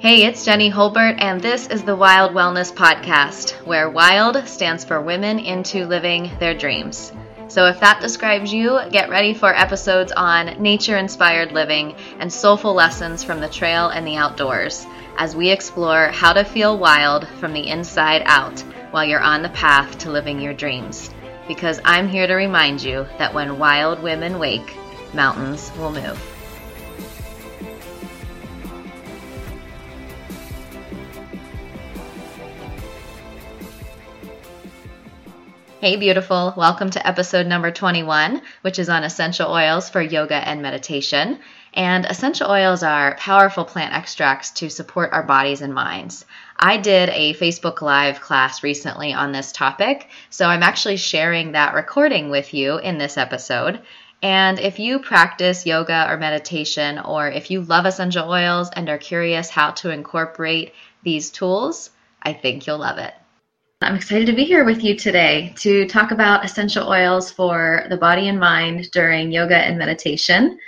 Hey, it's Jenny Holbert, and this is the Wild Wellness Podcast, where WILD stands for Women into Living Their Dreams. So, if that describes you, get ready for episodes on nature inspired living and soulful lessons from the trail and the outdoors as we explore how to feel wild from the inside out while you're on the path to living your dreams. Because I'm here to remind you that when wild women wake, mountains will move. Hey, beautiful. Welcome to episode number 21, which is on essential oils for yoga and meditation. And essential oils are powerful plant extracts to support our bodies and minds. I did a Facebook Live class recently on this topic, so I'm actually sharing that recording with you in this episode. And if you practice yoga or meditation, or if you love essential oils and are curious how to incorporate these tools, I think you'll love it. I'm excited to be here with you today to talk about essential oils for the body and mind during yoga and meditation.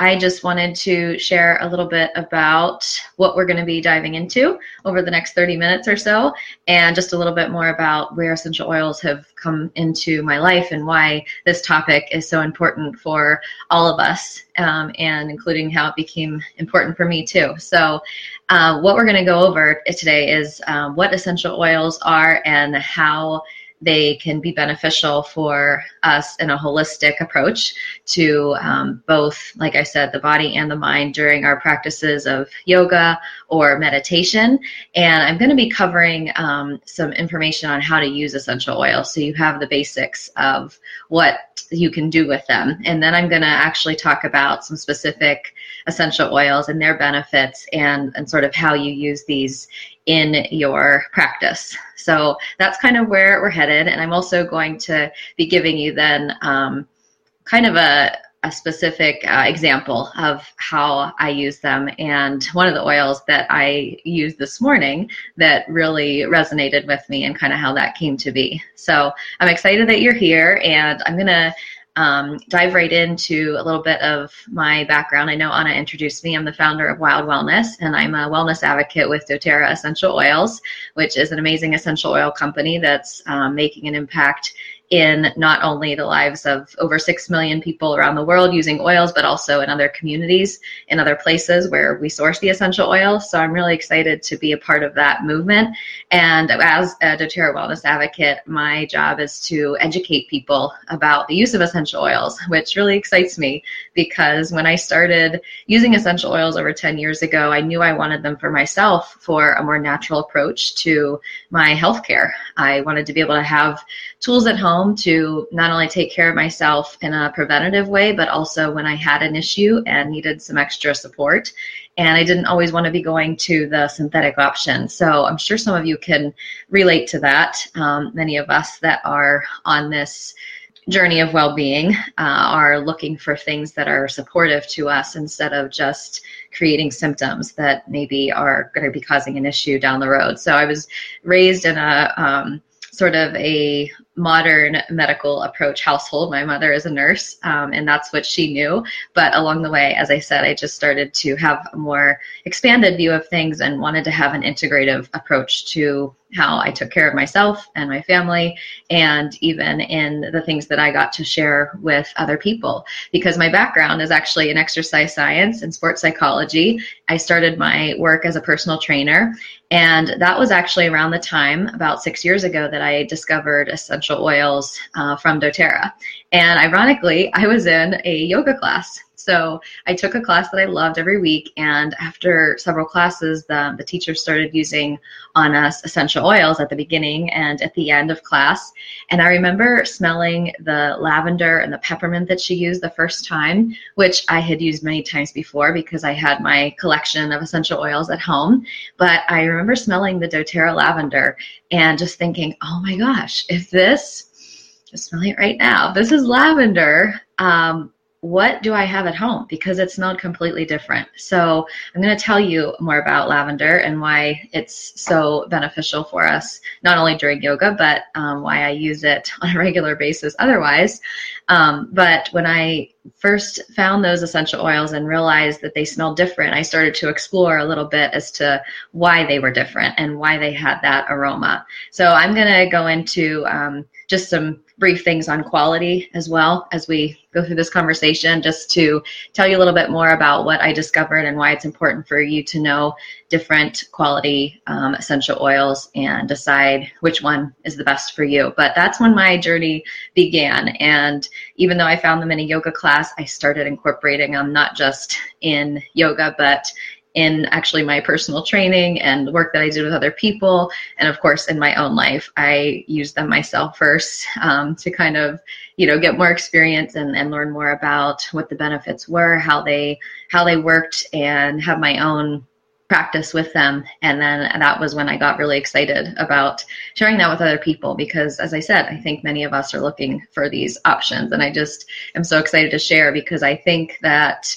I just wanted to share a little bit about what we're going to be diving into over the next 30 minutes or so, and just a little bit more about where essential oils have come into my life and why this topic is so important for all of us, um, and including how it became important for me too. So, uh, what we're going to go over today is um, what essential oils are and how they can be beneficial for us in a holistic approach to um, both, like I said, the body and the mind during our practices of yoga or meditation. And I'm going to be covering um, some information on how to use essential oils so you have the basics of what you can do with them. And then I'm going to actually talk about some specific essential oils and their benefits and, and sort of how you use these in your practice. So that's kind of where we're headed. And I'm also going to be giving you then um, kind of a, a specific uh, example of how I use them. And one of the oils that I used this morning that really resonated with me and kind of how that came to be. So I'm excited that you're here and I'm going to um, dive right into a little bit of my background. I know Anna introduced me. I'm the founder of Wild Wellness, and I'm a wellness advocate with doTERRA Essential Oils, which is an amazing essential oil company that's um, making an impact in not only the lives of over 6 million people around the world using oils, but also in other communities, in other places where we source the essential oil. So I'm really excited to be a part of that movement. And as a doTERRA wellness advocate, my job is to educate people about the use of essential oils, which really excites me because when I started using essential oils over 10 years ago, I knew I wanted them for myself for a more natural approach to my healthcare. I wanted to be able to have tools at home to not only take care of myself in a preventative way, but also when I had an issue and needed some extra support. And I didn't always want to be going to the synthetic option. So I'm sure some of you can relate to that. Um, many of us that are on this journey of well-being uh, are looking for things that are supportive to us instead of just creating symptoms that maybe are going to be causing an issue down the road so i was raised in a um, sort of a modern medical approach household. My mother is a nurse, um, and that's what she knew. But along the way, as I said, I just started to have a more expanded view of things and wanted to have an integrative approach to how I took care of myself and my family, and even in the things that I got to share with other people. Because my background is actually in exercise science and sports psychology. I started my work as a personal trainer, and that was actually around the time, about six years ago, that I discovered essential oils uh, from doTERRA. And ironically, I was in a yoga class so I took a class that I loved every week, and after several classes, the, the teacher started using on us essential oils at the beginning and at the end of class. And I remember smelling the lavender and the peppermint that she used the first time, which I had used many times before because I had my collection of essential oils at home. But I remember smelling the doTERRA lavender and just thinking, oh my gosh, if this, just smelling it right now, this is lavender. Um, what do I have at home? Because it smelled completely different. So I'm going to tell you more about lavender and why it's so beneficial for us, not only during yoga, but um, why I use it on a regular basis otherwise. Um, but when I first found those essential oils and realized that they smelled different, I started to explore a little bit as to why they were different and why they had that aroma. So I'm going to go into um, just some brief things on quality as well as we go through this conversation, just to tell you a little bit more about what I discovered and why it's important for you to know different quality um, essential oils and decide which one is the best for you. But that's when my journey began. And even though I found them in a yoga class, I started incorporating them not just in yoga, but in actually my personal training and work that I do with other people, and of course in my own life. I use them myself first um, to kind of, you know, get more experience and, and learn more about what the benefits were, how they how they worked, and have my own practice with them. And then that was when I got really excited about sharing that with other people because, as I said, I think many of us are looking for these options, and I just am so excited to share because I think that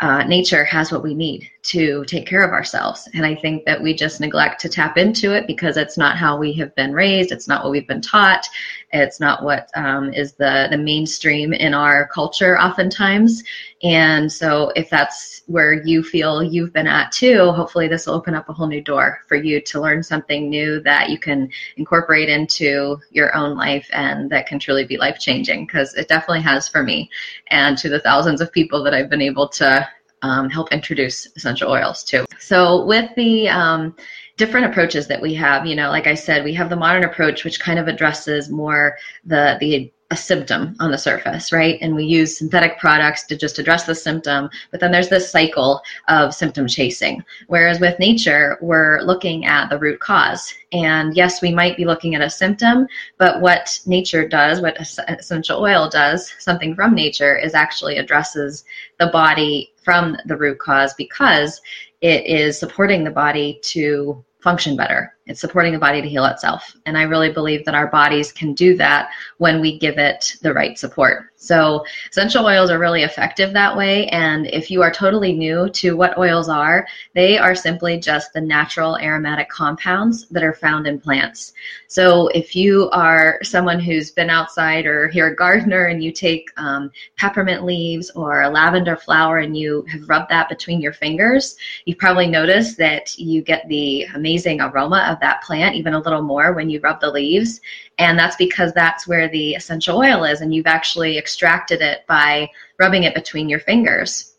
uh, nature has what we need to take care of ourselves. And I think that we just neglect to tap into it because it's not how we have been raised. It's not what we've been taught. It's not what um, is the, the mainstream in our culture oftentimes. And so if that's where you feel you've been at too, hopefully this will open up a whole new door for you to learn something new that you can incorporate into your own life and that can truly be life changing because it definitely has for me and to the thousands of people that I've been able to um, help introduce essential oils too. So with the um, different approaches that we have, you know, like I said, we have the modern approach, which kind of addresses more the the a symptom on the surface, right? And we use synthetic products to just address the symptom, but then there's this cycle of symptom chasing. Whereas with nature, we're looking at the root cause. And yes, we might be looking at a symptom, but what nature does, what essential oil does, something from nature, is actually addresses the body from the root cause because it is supporting the body to function better. It's supporting the body to heal itself. And I really believe that our bodies can do that when we give it the right support. So essential oils are really effective that way. And if you are totally new to what oils are, they are simply just the natural aromatic compounds that are found in plants. So if you are someone who's been outside or you're a gardener and you take um, peppermint leaves or a lavender flower and you have rubbed that between your fingers, you've probably noticed that you get the amazing aroma of that plant even a little more when you rub the leaves. And that's because that's where the essential oil is, and you've actually extracted it by rubbing it between your fingers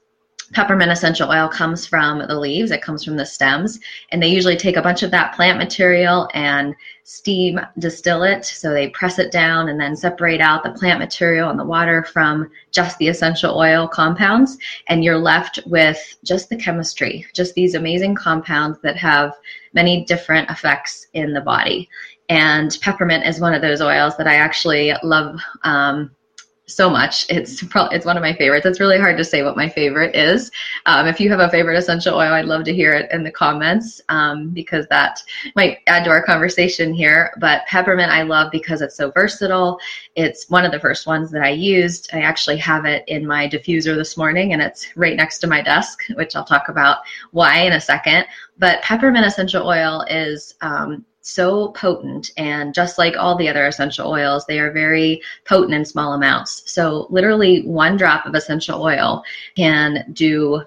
peppermint essential oil comes from the leaves, it comes from the stems, and they usually take a bunch of that plant material and steam distill it. So they press it down and then separate out the plant material and the water from just the essential oil compounds. And you're left with just the chemistry, just these amazing compounds that have many different effects in the body. And peppermint is one of those oils that I actually love. Um, so much. It's probably it's one of my favorites. It's really hard to say what my favorite is. Um, if you have a favorite essential oil, I'd love to hear it in the comments um, because that might add to our conversation here. But peppermint I love because it's so versatile. It's one of the first ones that I used. I actually have it in my diffuser this morning, and it's right next to my desk, which I'll talk about why in a second. But peppermint essential oil is um, so potent and just like all the other essential oils they are very potent in small amounts. So literally one drop of essential oil can do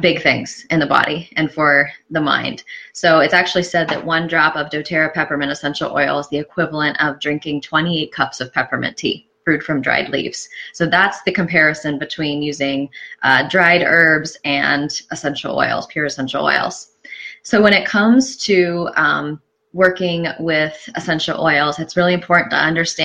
big things in the body and for the mind. So it's actually said that one drop of doTERRA peppermint essential oil is the equivalent of drinking 28 cups of peppermint tea brewed from dried leaves. So that's the comparison between using uh, dried herbs and essential oils pure essential oils. So when it comes to um, working with essential oils, it's really important to understand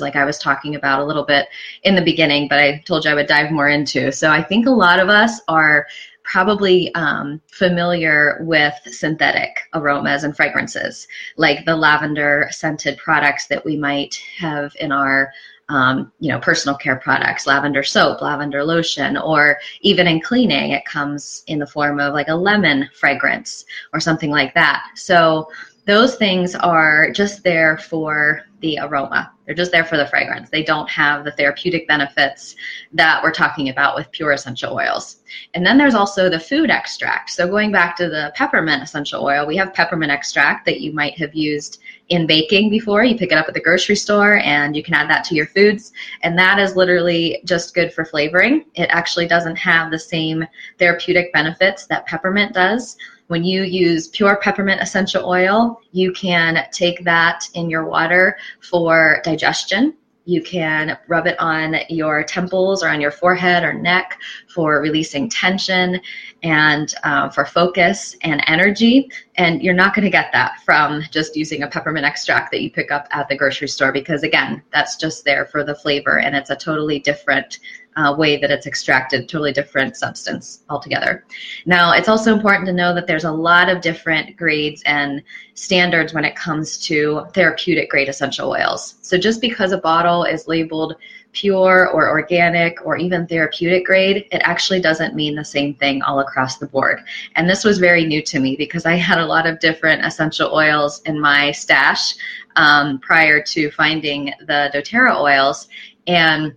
like I was talking about a little bit in the beginning, but I told you I would dive more into. So I think a lot of us are probably um, familiar with synthetic aromas and fragrances, like the lavender scented products that we might have in our um, you know, personal care products, lavender soap, lavender lotion, or even in cleaning, it comes in the form of like a lemon fragrance or something like that. So those things are just there for the aroma. They're just there for the fragrance. They don't have the therapeutic benefits that we're talking about with pure essential oils. And then there's also the food extract. So going back to the peppermint essential oil, we have peppermint extract that you might have used in baking before. You pick it up at the grocery store and you can add that to your foods. And that is literally just good for flavoring. It actually doesn't have the same therapeutic benefits that peppermint does. When you use pure peppermint essential oil, you can take that in your water for digestion. You can rub it on your temples or on your forehead or neck for releasing tension and uh, for focus and energy. And you're not going to get that from just using a peppermint extract that you pick up at the grocery store because, again, that's just there for the flavor and it's a totally different uh, way that it's extracted, totally different substance altogether. Now, it's also important to know that there's a lot of different grades and standards when it comes to therapeutic grade essential oils. So just because a bottle is labeled pure or organic or even therapeutic grade, it actually doesn't mean the same thing all across the board. And this was very new to me because I had a lot of different essential oils in my stash um, prior to finding the doTERRA oils. And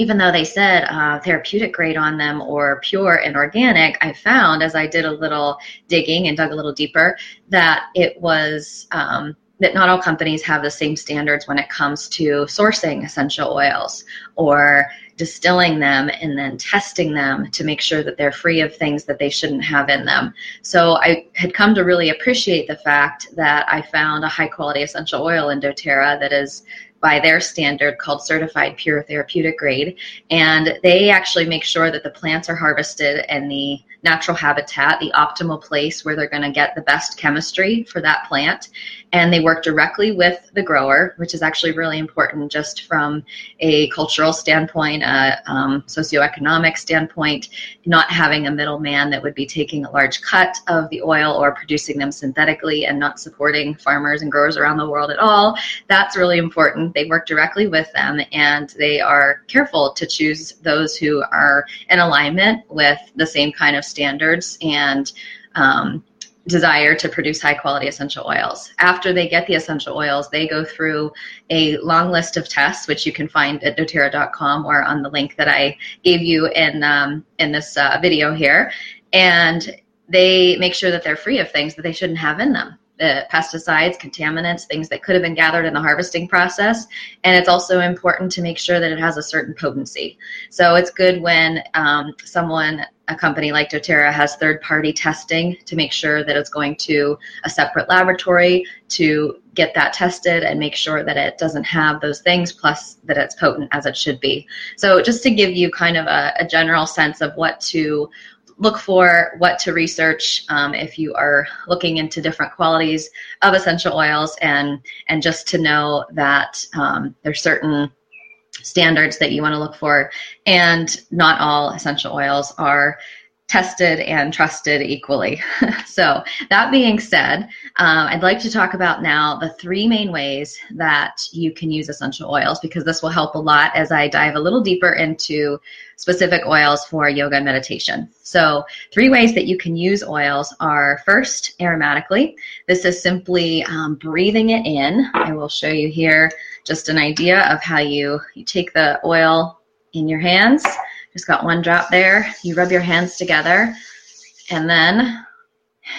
even though they said uh, therapeutic grade on them or pure and organic, I found as I did a little digging and dug a little deeper that it was um, that not all companies have the same standards when it comes to sourcing essential oils or distilling them and then testing them to make sure that they're free of things that they shouldn't have in them. So I had come to really appreciate the fact that I found a high quality essential oil in doTERRA that is by their standard called certified pure therapeutic grade. And they actually make sure that the plants are harvested and the natural habitat, the optimal place where they're going to get the best chemistry for that plant. And they work directly with the grower, which is actually really important just from a cultural standpoint, a um, socioeconomic standpoint, not having a middleman that would be taking a large cut of the oil or producing them synthetically and not supporting farmers and growers around the world at all. That's really important. They work directly with them and they are careful to choose those who are in alignment with the same kind of standards and um, desire to produce high quality essential oils. After they get the essential oils, they go through a long list of tests, which you can find at doterra.com or on the link that I gave you in, um, in this uh, video here. And they make sure that they're free of things that they shouldn't have in them the pesticides, contaminants, things that could have been gathered in the harvesting process. And it's also important to make sure that it has a certain potency. So it's good when um, someone, a company like doTERRA, has third party testing to make sure that it's going to a separate laboratory to get that tested and make sure that it doesn't have those things, plus that it's potent as it should be. So just to give you kind of a, a general sense of what to look for what to research um, if you are looking into different qualities of essential oils and and just to know that um, there's certain standards that you want to look for. And not all essential oils are tested and trusted equally. so, that being said, um, I'd like to talk about now the three main ways that you can use essential oils because this will help a lot as I dive a little deeper into specific oils for yoga and meditation. So, three ways that you can use oils are first, aromatically. This is simply um, breathing it in. I will show you here just an idea of how you, you take the oil in your hands just got one drop there. You rub your hands together and then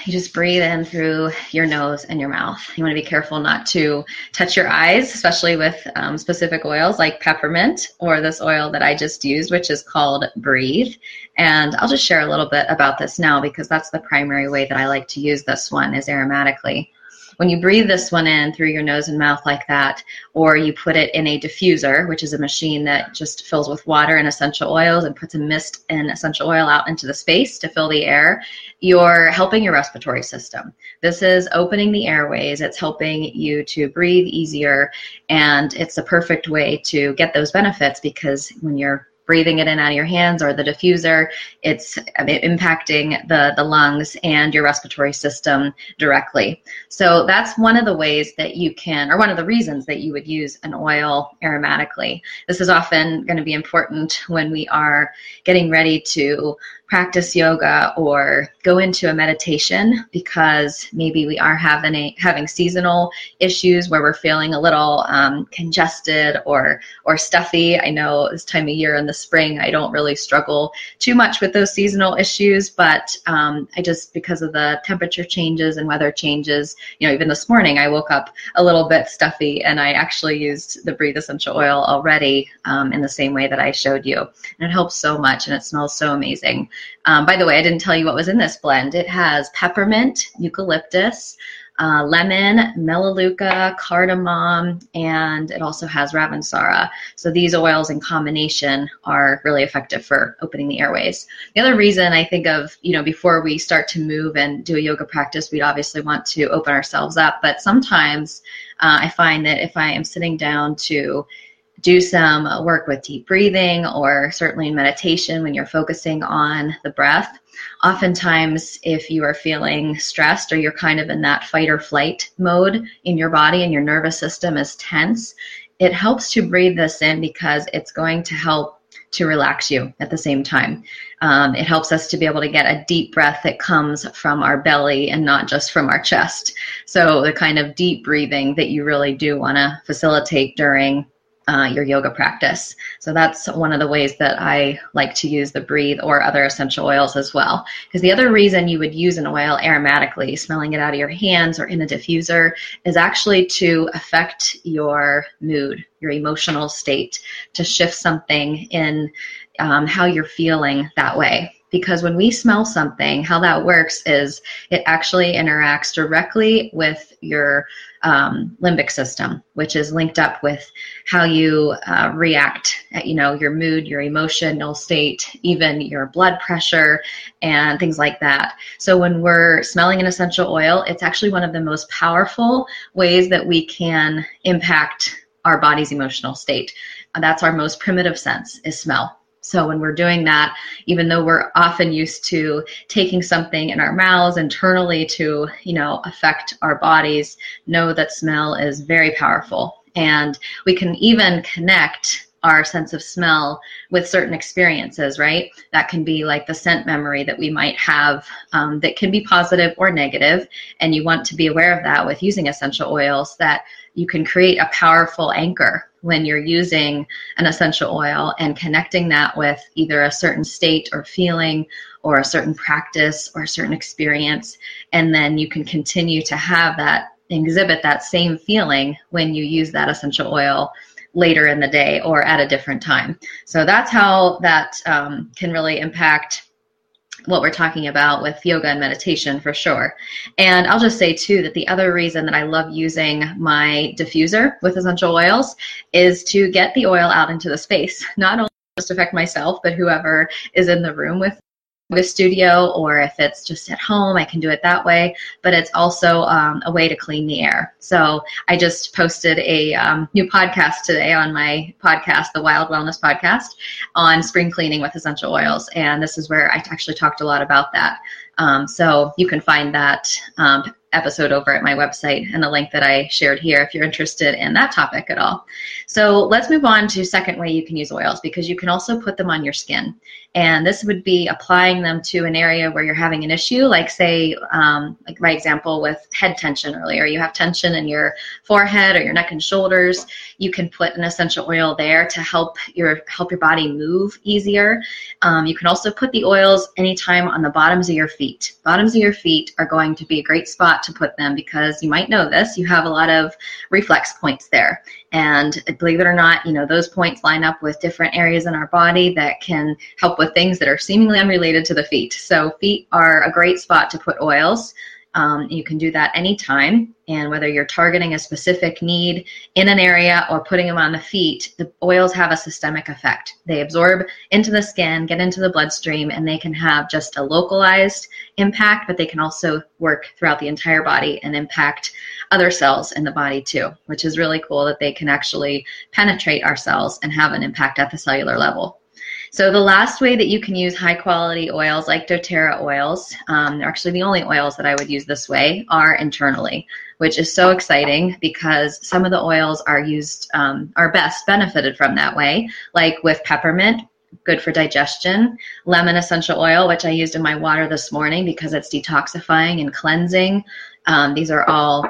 you just breathe in through your nose and your mouth. You want to be careful not to touch your eyes, especially with um, specific oils like peppermint or this oil that I just used, which is called Breathe. And I'll just share a little bit about this now because that's the primary way that I like to use this one is aromatically. When you breathe this one in through your nose and mouth like that, or you put it in a diffuser, which is a machine that just fills with water and essential oils and puts a mist and essential oil out into the space to fill the air, you're helping your respiratory system. This is opening the airways, it's helping you to breathe easier, and it's a perfect way to get those benefits because when you're breathing it in out of your hands or the diffuser, it's impacting the, the lungs and your respiratory system directly. So that's one of the ways that you can, or one of the reasons that you would use an oil aromatically. This is often going to be important when we are getting ready to practice yoga or go into a meditation because maybe we are having a, having seasonal issues where we're feeling a little um, congested or or stuffy. I know this time of year in the spring I don't really struggle too much with those seasonal issues, but um, I just because of the temperature changes and weather changes, you know, even this morning I woke up a little bit stuffy and I actually used the Breathe Essential Oil already um, in the same way that I showed you, and it helps so much and it smells so amazing. Um, by the way, I didn't tell you what was in this blend. It has peppermint, eucalyptus, uh, lemon, melaleuca, cardamom, and it also has ravensara. So these oils in combination are really effective for opening the airways. The other reason I think of, you know, before we start to move and do a yoga practice, we'd obviously want to open ourselves up. But sometimes uh, I find that if I am sitting down to do some work with deep breathing or certainly in meditation when you're focusing on the breath. Oftentimes, if you are feeling stressed or you're kind of in that fight or flight mode in your body and your nervous system is tense, it helps to breathe this in because it's going to help to relax you at the same time. Um, it helps us to be able to get a deep breath that comes from our belly and not just from our chest. So, the kind of deep breathing that you really do want to facilitate during uh, your yoga practice. So that's one of the ways that I like to use the breathe or other essential oils as well. Because the other reason you would use an oil aromatically, smelling it out of your hands or in a diffuser, is actually to affect your mood, your emotional state, to shift something in um, how you're feeling that way because when we smell something, how that works is it actually interacts directly with your um, limbic system, which is linked up with how you uh, react, at, you know, your mood, your emotional state, even your blood pressure, and things like that. So when we're smelling an essential oil, it's actually one of the most powerful ways that we can impact our body's emotional state. That's our most primitive sense is smell. So when we're doing that, even though we're often used to taking something in our mouths internally to, you know, affect our bodies, know that smell is very powerful. And we can even connect our sense of smell with certain experiences, right? That can be like the scent memory that we might have um, that can be positive or negative, And you want to be aware of that with using essential oils that you can create a powerful anchor when you're using an essential oil and connecting that with either a certain state or feeling or a certain practice or a certain experience. And then you can continue to have that, exhibit that same feeling when you use that essential oil later in the day or at a different time. So that's how that um, can really impact what we're talking about with yoga and meditation for sure. And I'll just say too that the other reason that I love using my diffuser with essential oils is to get the oil out into the space, not only just affect myself, but whoever is in the room with yoga studio or if it's just at home, I can do it that way. But it's also um, a way to clean the air. So I just posted a um, new podcast today on my podcast, the Wild Wellness Podcast, on spring cleaning with essential oils. And this is where I actually talked a lot about that. Um, so you can find that um, episode over at my website and the link that I shared here if you're interested in that topic at all. So let's move on to second way you can use oils because you can also put them on your skin. And this would be applying them to an area where you're having an issue, like say, um, like my example with head tension earlier. You have tension in your forehead or your neck and shoulders. You can put an essential oil there to help your help your body move easier. Um, you can also put the oils anytime on the bottoms of your feet. Bottoms of your feet are going to be a great spot to put them because you might know this. You have a lot of reflex points there. And believe it or not, you know, those points line up with different areas in our body that can help with things that are seemingly unrelated to the feet. So feet are a great spot to put oils. Um, you can do that anytime. And whether you're targeting a specific need in an area or putting them on the feet, the oils have a systemic effect. They absorb into the skin, get into the bloodstream, and they can have just a localized impact, but they can also work throughout the entire body and impact other cells in the body too, which is really cool that they can actually penetrate our cells and have an impact at the cellular level. So the last way that you can use high quality oils like doTERRA oils, um, actually the only oils that I would use this way, are internally, which is so exciting because some of the oils are used, um, are best benefited from that way, like with peppermint. good for digestion. Lemon essential oil, which I used in my water this morning because it's detoxifying and cleansing. Um, these are all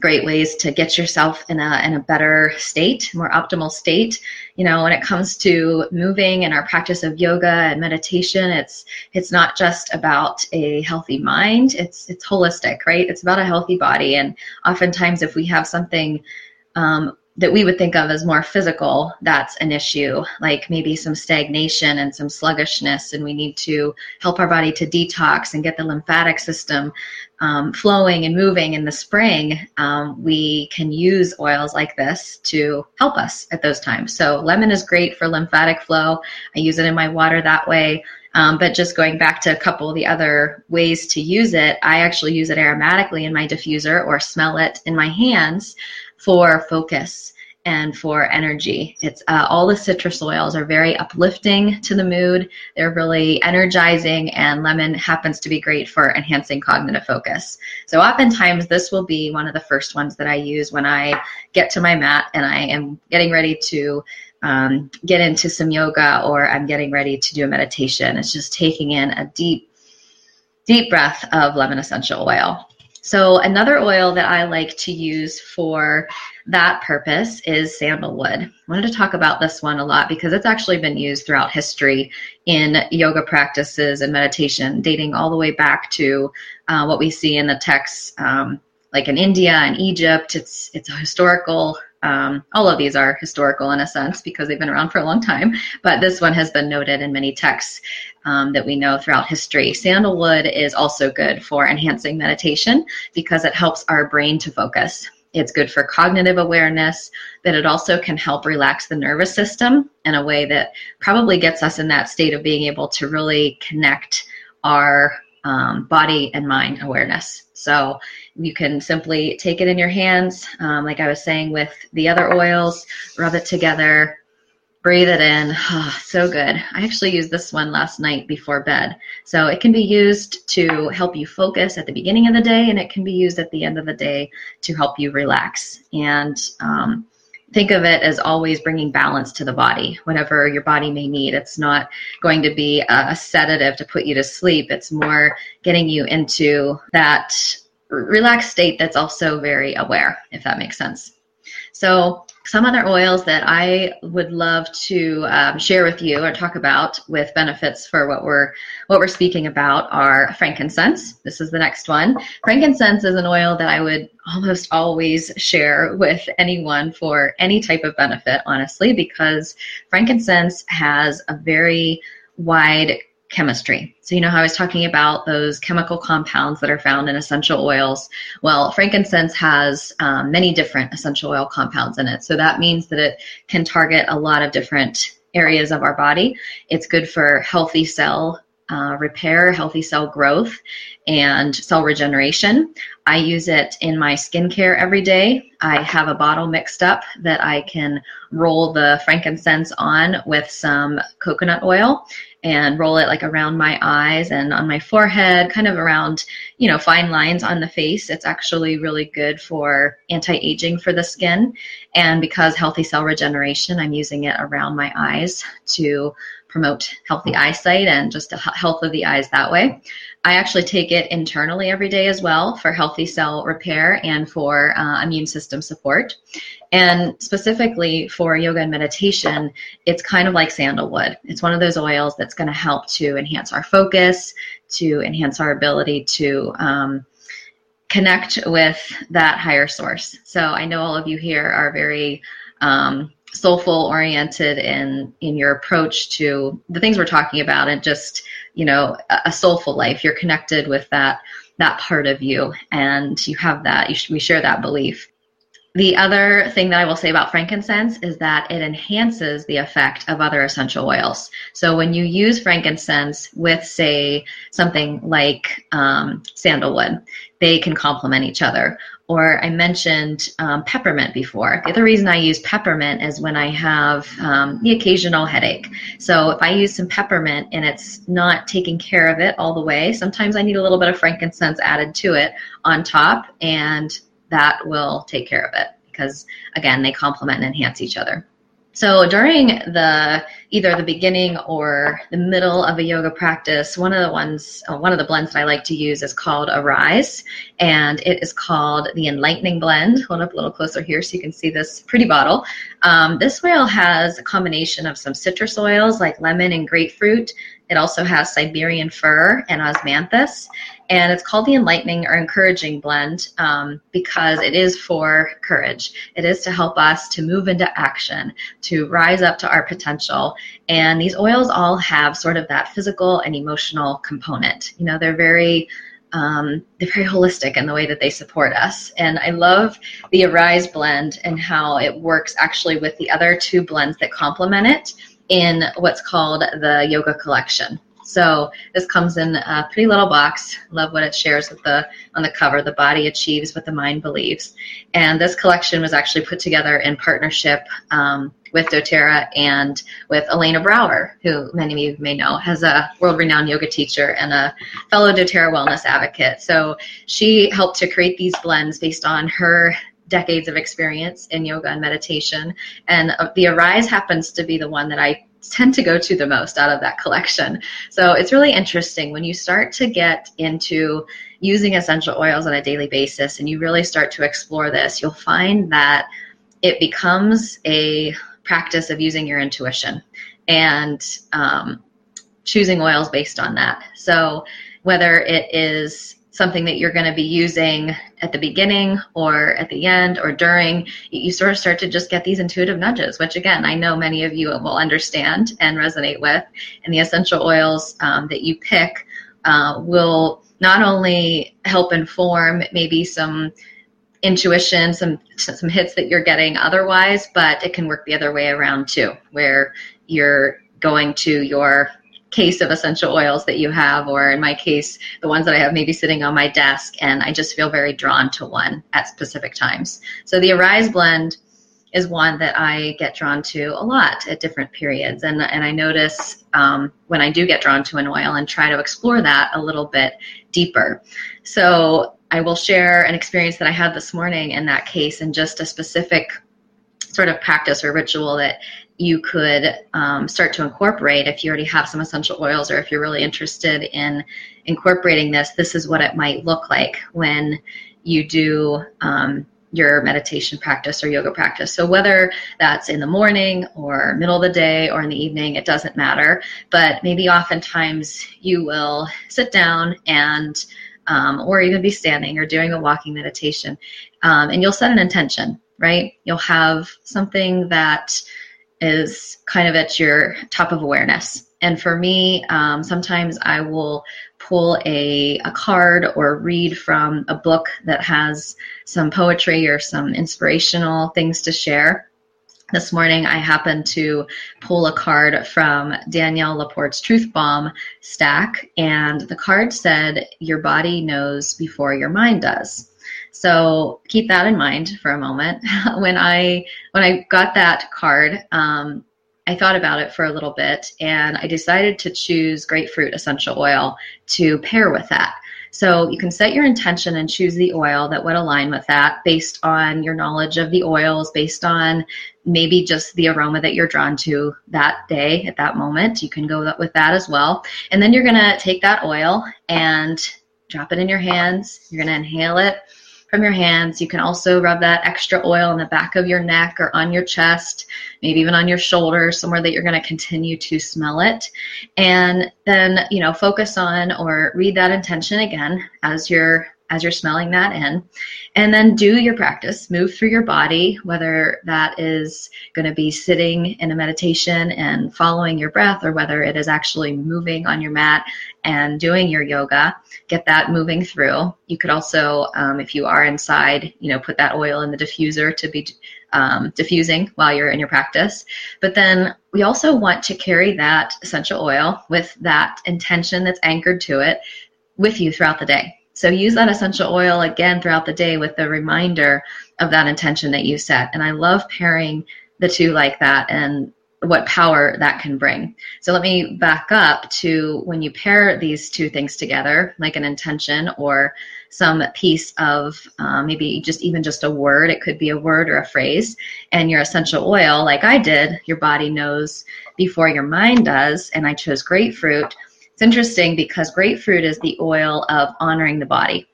great ways to get yourself in a in a better state, more optimal state. You know, when it comes to moving and our practice of yoga and meditation, it's it's not just about a healthy mind. It's it's holistic, right? It's about a healthy body. And oftentimes, if we have something um, that we would think of as more physical, that's an issue, like maybe some stagnation and some sluggishness, and we need to help our body to detox and get the lymphatic system um, flowing and moving in the spring. Um, we can use oils like this to help us at those times. So, lemon is great for lymphatic flow. I use it in my water that way. Um, but just going back to a couple of the other ways to use it, I actually use it aromatically in my diffuser or smell it in my hands for focus and for energy. It's uh, all the citrus oils are very uplifting to the mood. They're really energizing, and lemon happens to be great for enhancing cognitive focus. So, oftentimes, this will be one of the first ones that I use when I get to my mat and I am getting ready to um, get into some yoga or I'm getting ready to do a meditation. It's just taking in a deep, deep breath of lemon essential oil. So, another oil that I like to use for that purpose is sandalwood. I wanted to talk about this one a lot because it's actually been used throughout history in yoga practices and meditation, dating all the way back to uh, what we see in the texts, um, like in India and Egypt. It's it's a historical. Um, all of these are historical in a sense because they've been around for a long time, but this one has been noted in many texts um, that we know throughout history. Sandalwood is also good for enhancing meditation because it helps our brain to focus. It's good for cognitive awareness, but it also can help relax the nervous system in a way that probably gets us in that state of being able to really connect our um, body and mind awareness. So you can simply take it in your hands, um, like I was saying with the other oils, rub it together, breathe it in. Oh, so good. I actually used this one last night before bed. So it can be used to help you focus at the beginning of the day, and it can be used at the end of the day to help you relax. And um, think of it as always bringing balance to the body, whatever your body may need. It's not going to be a sedative to put you to sleep, it's more getting you into that relaxed state that's also very aware, if that makes sense. So, some other oils that I would love to um, share with you or talk about with benefits for what we're what we're speaking about are frankincense. This is the next one. Frankincense is an oil that I would almost always share with anyone for any type of benefit, honestly, because frankincense has a very wide chemistry. So, you know how I was talking about those chemical compounds that are found in essential oils? Well, frankincense has um, many different essential oil compounds in it. So, that means that it can target a lot of different areas of our body. It's good for healthy cell uh, repair, healthy cell growth, and cell regeneration. I use it in my skincare every day. I have a bottle mixed up that I can roll the frankincense on with some coconut oil and roll it like around my eyes and on my forehead, kind of around, you know, fine lines on the face. It's actually really good for anti aging for the skin. And because healthy cell regeneration, I'm using it around my eyes to promote healthy eyesight and just a health of the eyes that way. I actually take it internally every day as well for healthy cell repair and for uh, immune system support. And specifically for yoga and meditation, it's kind of like sandalwood. It's one of those oils that's going to help to enhance our focus, to enhance our ability to um, connect with that higher source. So I know all of you here are very um, soulful oriented in in your approach to the things we're talking about and just you know a, a soulful life you're connected with that that part of you and you have that you sh- we share that belief the other thing that I will say about frankincense is that it enhances the effect of other essential oils. So when you use frankincense with, say, something like um, sandalwood, they can complement each other. Or I mentioned um, peppermint before. The other reason I use peppermint is when I have um, the occasional headache. So if I use some peppermint and it's not taking care of it all the way, sometimes I need a little bit of frankincense added to it on top, and that will take care of it because, again, they complement and enhance each other. So during the either the beginning or the middle of a yoga practice, one of the ones, uh, one of the blends that I like to use is called Arise, and it is called the Enlightening Blend. Hold up a little closer here so you can see this pretty bottle. Um, this oil has a combination of some citrus oils like lemon and grapefruit. It also has Siberian fir and osmanthus, and it's called the Enlightening or Encouraging Blend um, because it is for courage. It is to help us to move into action, to rise up to our potential. And these oils all have sort of that physical and emotional component. You know, they're very um, they're very holistic in the way that they support us. And I love the Arise blend and how it works actually with the other two blends that complement it in what's called the Yoga Collection. So this comes in a pretty little box. Love what it shares with the on the cover. The body achieves what the mind believes. And this collection was actually put together in partnership um, with doTERRA and with Elena Brower, who many of you may know, has a world-renowned yoga teacher and a fellow doTERRA wellness advocate. So she helped to create these blends based on her decades of experience in yoga and meditation. And uh, the Arise happens to be the one that I tend to go to the most out of that collection. So it's really interesting when you start to get into using essential oils on a daily basis and you really start to explore this, you'll find that it becomes a practice of using your intuition and um, choosing oils based on that. So whether it is something that you're going to be using at the beginning or at the end or during, you sort of start to just get these intuitive nudges, which again, I know many of you will understand and resonate with. And the essential oils um, that you pick uh, will not only help inform maybe some intuition, some some hits that you're getting otherwise, but it can work the other way around too, where you're going to your case of essential oils that you have, or in my case, the ones that I have maybe sitting on my desk, and I just feel very drawn to one at specific times. So the Arise blend is one that I get drawn to a lot at different periods, and and I notice um, when I do get drawn to an oil and try to explore that a little bit deeper. So I will share an experience that I had this morning in that case, and just a specific sort of practice or ritual that you could um, start to incorporate if you already have some essential oils or if you're really interested in incorporating this this is what it might look like when you do um, your meditation practice or yoga practice. So whether that's in the morning or middle of the day or in the evening it doesn't matter. But maybe oftentimes you will sit down and um, or even be standing or doing a walking meditation um, and you'll set an intention right? You'll have something that is kind of at your top of awareness. And for me, um, sometimes I will pull a, a card or read from a book that has some poetry or some inspirational things to share. This morning, I happened to pull a card from Danielle LaPorte's Truth Bomb stack, and the card said, Your body knows before your mind does. So keep that in mind for a moment. when I when I got that card, um, I thought about it for a little bit, and I decided to choose grapefruit essential oil to pair with that. So you can set your intention and choose the oil that would align with that based on your knowledge of the oils, based on maybe just the aroma that you're drawn to that day at that moment. You can go with that as well. And then you're going to take that oil and drop it in your hands. You're going to inhale it from your hands. You can also rub that extra oil on the back of your neck or on your chest, maybe even on your shoulders, somewhere that you're going to continue to smell it. And then, you know, focus on or read that intention again as you're as you're smelling that in. And then do your practice. Move through your body, whether that is going to be sitting in a meditation and following your breath, or whether it is actually moving on your mat and doing your yoga. Get that moving through. You could also, um, if you are inside, you know, put that oil in the diffuser to be um, diffusing while you're in your practice. But then we also want to carry that essential oil with that intention that's anchored to it with you throughout the day. So use that essential oil again throughout the day with the reminder of that intention that you set. And I love pairing the two like that and what power that can bring. So let me back up to when you pair these two things together, like an intention or some piece of uh, maybe just even just a word. It could be a word or a phrase. And your essential oil, like I did, your body knows before your mind does. And I chose grapefruit. It's interesting because grapefruit is the oil of honoring the body.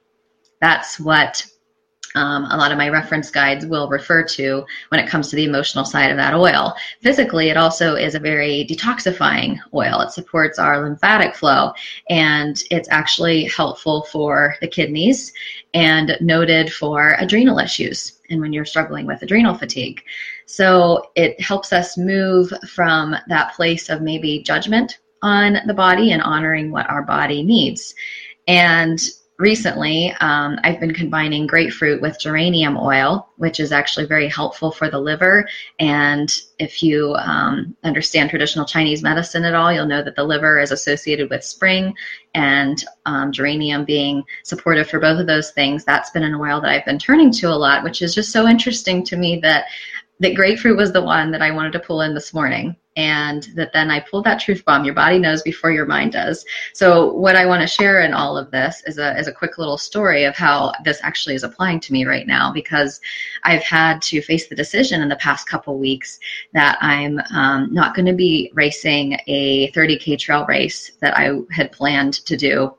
That's what um, a lot of my reference guides will refer to when it comes to the emotional side of that oil. Physically, it also is a very detoxifying oil. It supports our lymphatic flow and it's actually helpful for the kidneys and noted for adrenal issues and when you're struggling with adrenal fatigue. So it helps us move from that place of maybe judgment on the body and honoring what our body needs. And recently, um, I've been combining grapefruit with geranium oil, which is actually very helpful for the liver. And if you um, understand traditional Chinese medicine at all, you'll know that the liver is associated with spring and um, geranium being supportive for both of those things. That's been an oil that I've been turning to a lot, which is just so interesting to me that that grapefruit was the one that I wanted to pull in this morning and that then I pulled that truth bomb. Your body knows before your mind does. So what I want to share in all of this is a is a quick little story of how this actually is applying to me right now because I've had to face the decision in the past couple weeks that I'm um, not going to be racing a 30k trail race that I had planned to do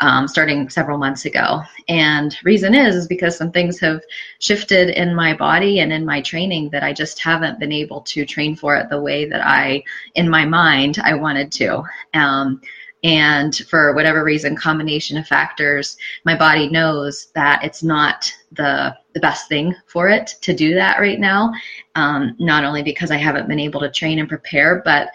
um, starting several months ago. And reason is, is because some things have shifted in my body and in my training that I just haven't been able to train for it the way that I, in my mind, I wanted to. Um, and for whatever reason, combination of factors, my body knows that it's not the the best thing for it to do that right now. Um, not only because I haven't been able to train and prepare, but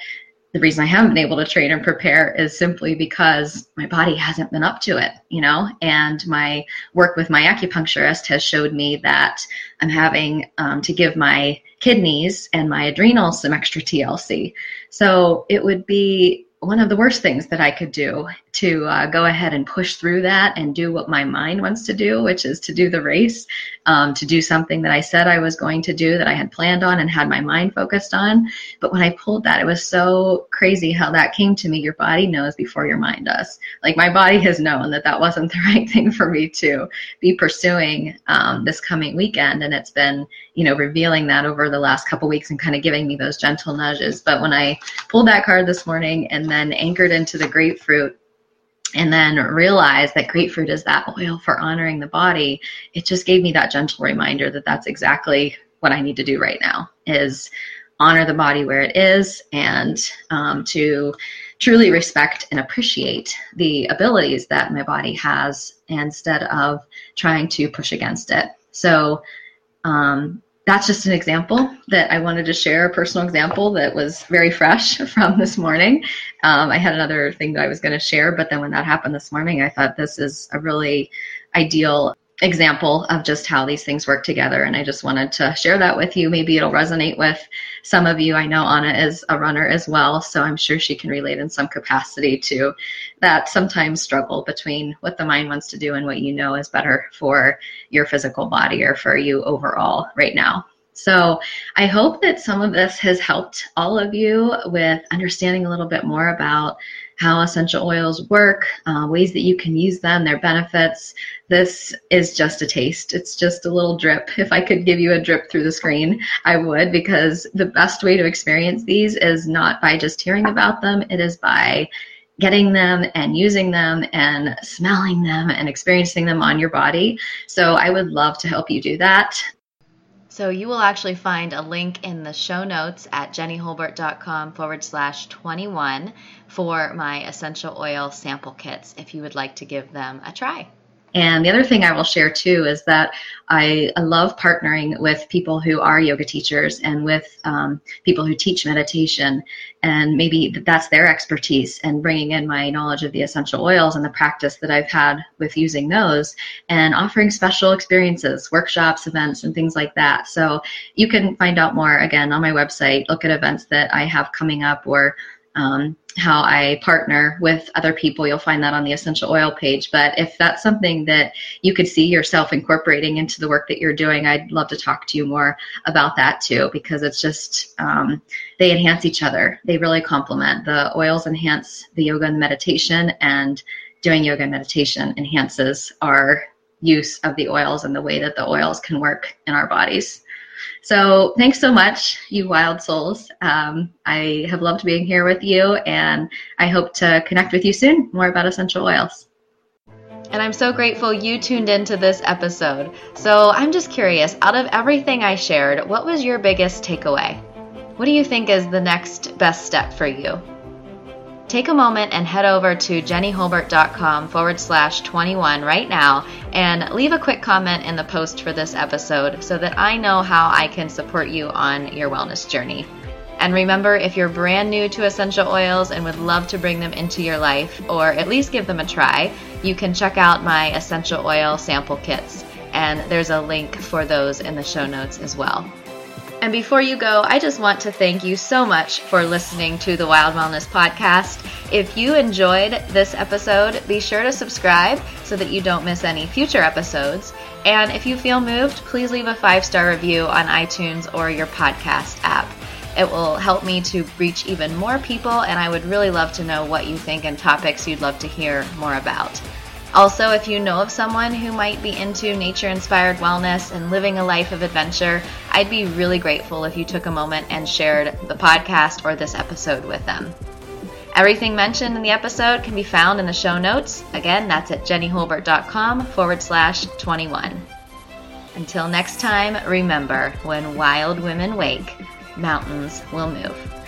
the reason I haven't been able to train and prepare is simply because my body hasn't been up to it, you know, and my work with my acupuncturist has showed me that I'm having um, to give my kidneys and my adrenals some extra TLC. So it would be one of the worst things that I could do to uh, go ahead and push through that and do what my mind wants to do, which is to do the race, um, to do something that I said I was going to do that I had planned on and had my mind focused on. But when I pulled that, it was so crazy how that came to me. Your body knows before your mind does. Like my body has known that that wasn't the right thing for me to be pursuing um, this coming weekend, and it's been you know revealing that over the last couple weeks and kind of giving me those gentle nudges. But when I pulled that card this morning and then anchored into the grapefruit and then realized that grapefruit is that oil for honoring the body it just gave me that gentle reminder that that's exactly what i need to do right now is honor the body where it is and um, to truly respect and appreciate the abilities that my body has instead of trying to push against it. So um, that's just an example that I wanted to share, a personal example that was very fresh from this morning. Um, I had another thing that I was going to share, but then when that happened this morning, I thought this is a really ideal example of just how these things work together. And I just wanted to share that with you. Maybe it'll resonate with some of you. I know Anna is a runner as well, so I'm sure she can relate in some capacity to that sometimes struggle between what the mind wants to do and what you know is better for your physical body or for you overall right now. So I hope that some of this has helped all of you with understanding a little bit more about how essential oils work, uh, ways that you can use them, their benefits. This is just a taste. It's just a little drip. If I could give you a drip through the screen, I would, because the best way to experience these is not by just hearing about them, it is by getting them and using them and smelling them and experiencing them on your body. So I would love to help you do that. So you will actually find a link in the show notes at jennyholbert.com forward slash 21 for my essential oil sample kits if you would like to give them a try. And the other thing I will share too is that I, I love partnering with people who are yoga teachers and with um, people who teach meditation. And maybe that's their expertise and bringing in my knowledge of the essential oils and the practice that I've had with using those and offering special experiences, workshops, events, and things like that. So you can find out more again on my website, look at events that I have coming up or um, how I partner with other people. You'll find that on the essential oil page. But if that's something that you could see yourself incorporating into the work that you're doing, I'd love to talk to you more about that too, because it's just, um, they enhance each other. They really complement. The oils enhance the yoga and meditation, and doing yoga and meditation enhances our use of the oils and the way that the oils can work in our bodies. So thanks so much, you wild souls. Um, I have loved being here with you, and I hope to connect with you soon more about essential oils. And I'm so grateful you tuned into this episode. So I'm just curious out of everything I shared, what was your biggest takeaway? What do you think is the next best step for you? Take a moment and head over to jennyholbert.com forward slash 21 right now and leave a quick comment in the post for this episode so that I know how I can support you on your wellness journey. And remember, if you're brand new to essential oils and would love to bring them into your life, or at least give them a try, you can check out my essential oil sample kits. And there's a link for those in the show notes as well. And before you go, I just want to thank you so much for listening to the Wild Wellness Podcast. If you enjoyed this episode, be sure to subscribe so that you don't miss any future episodes. And if you feel moved, please leave a five star review on iTunes or your podcast app. It will help me to reach even more people, and I would really love to know what you think and topics you'd love to hear more about. Also, if you know of someone who might be into nature inspired wellness and living a life of adventure, I'd be really grateful if you took a moment and shared the podcast or this episode with them. Everything mentioned in the episode can be found in the show notes. Again, that's at jennyholbert.com forward slash 21. Until next time, remember when wild women wake, mountains will move.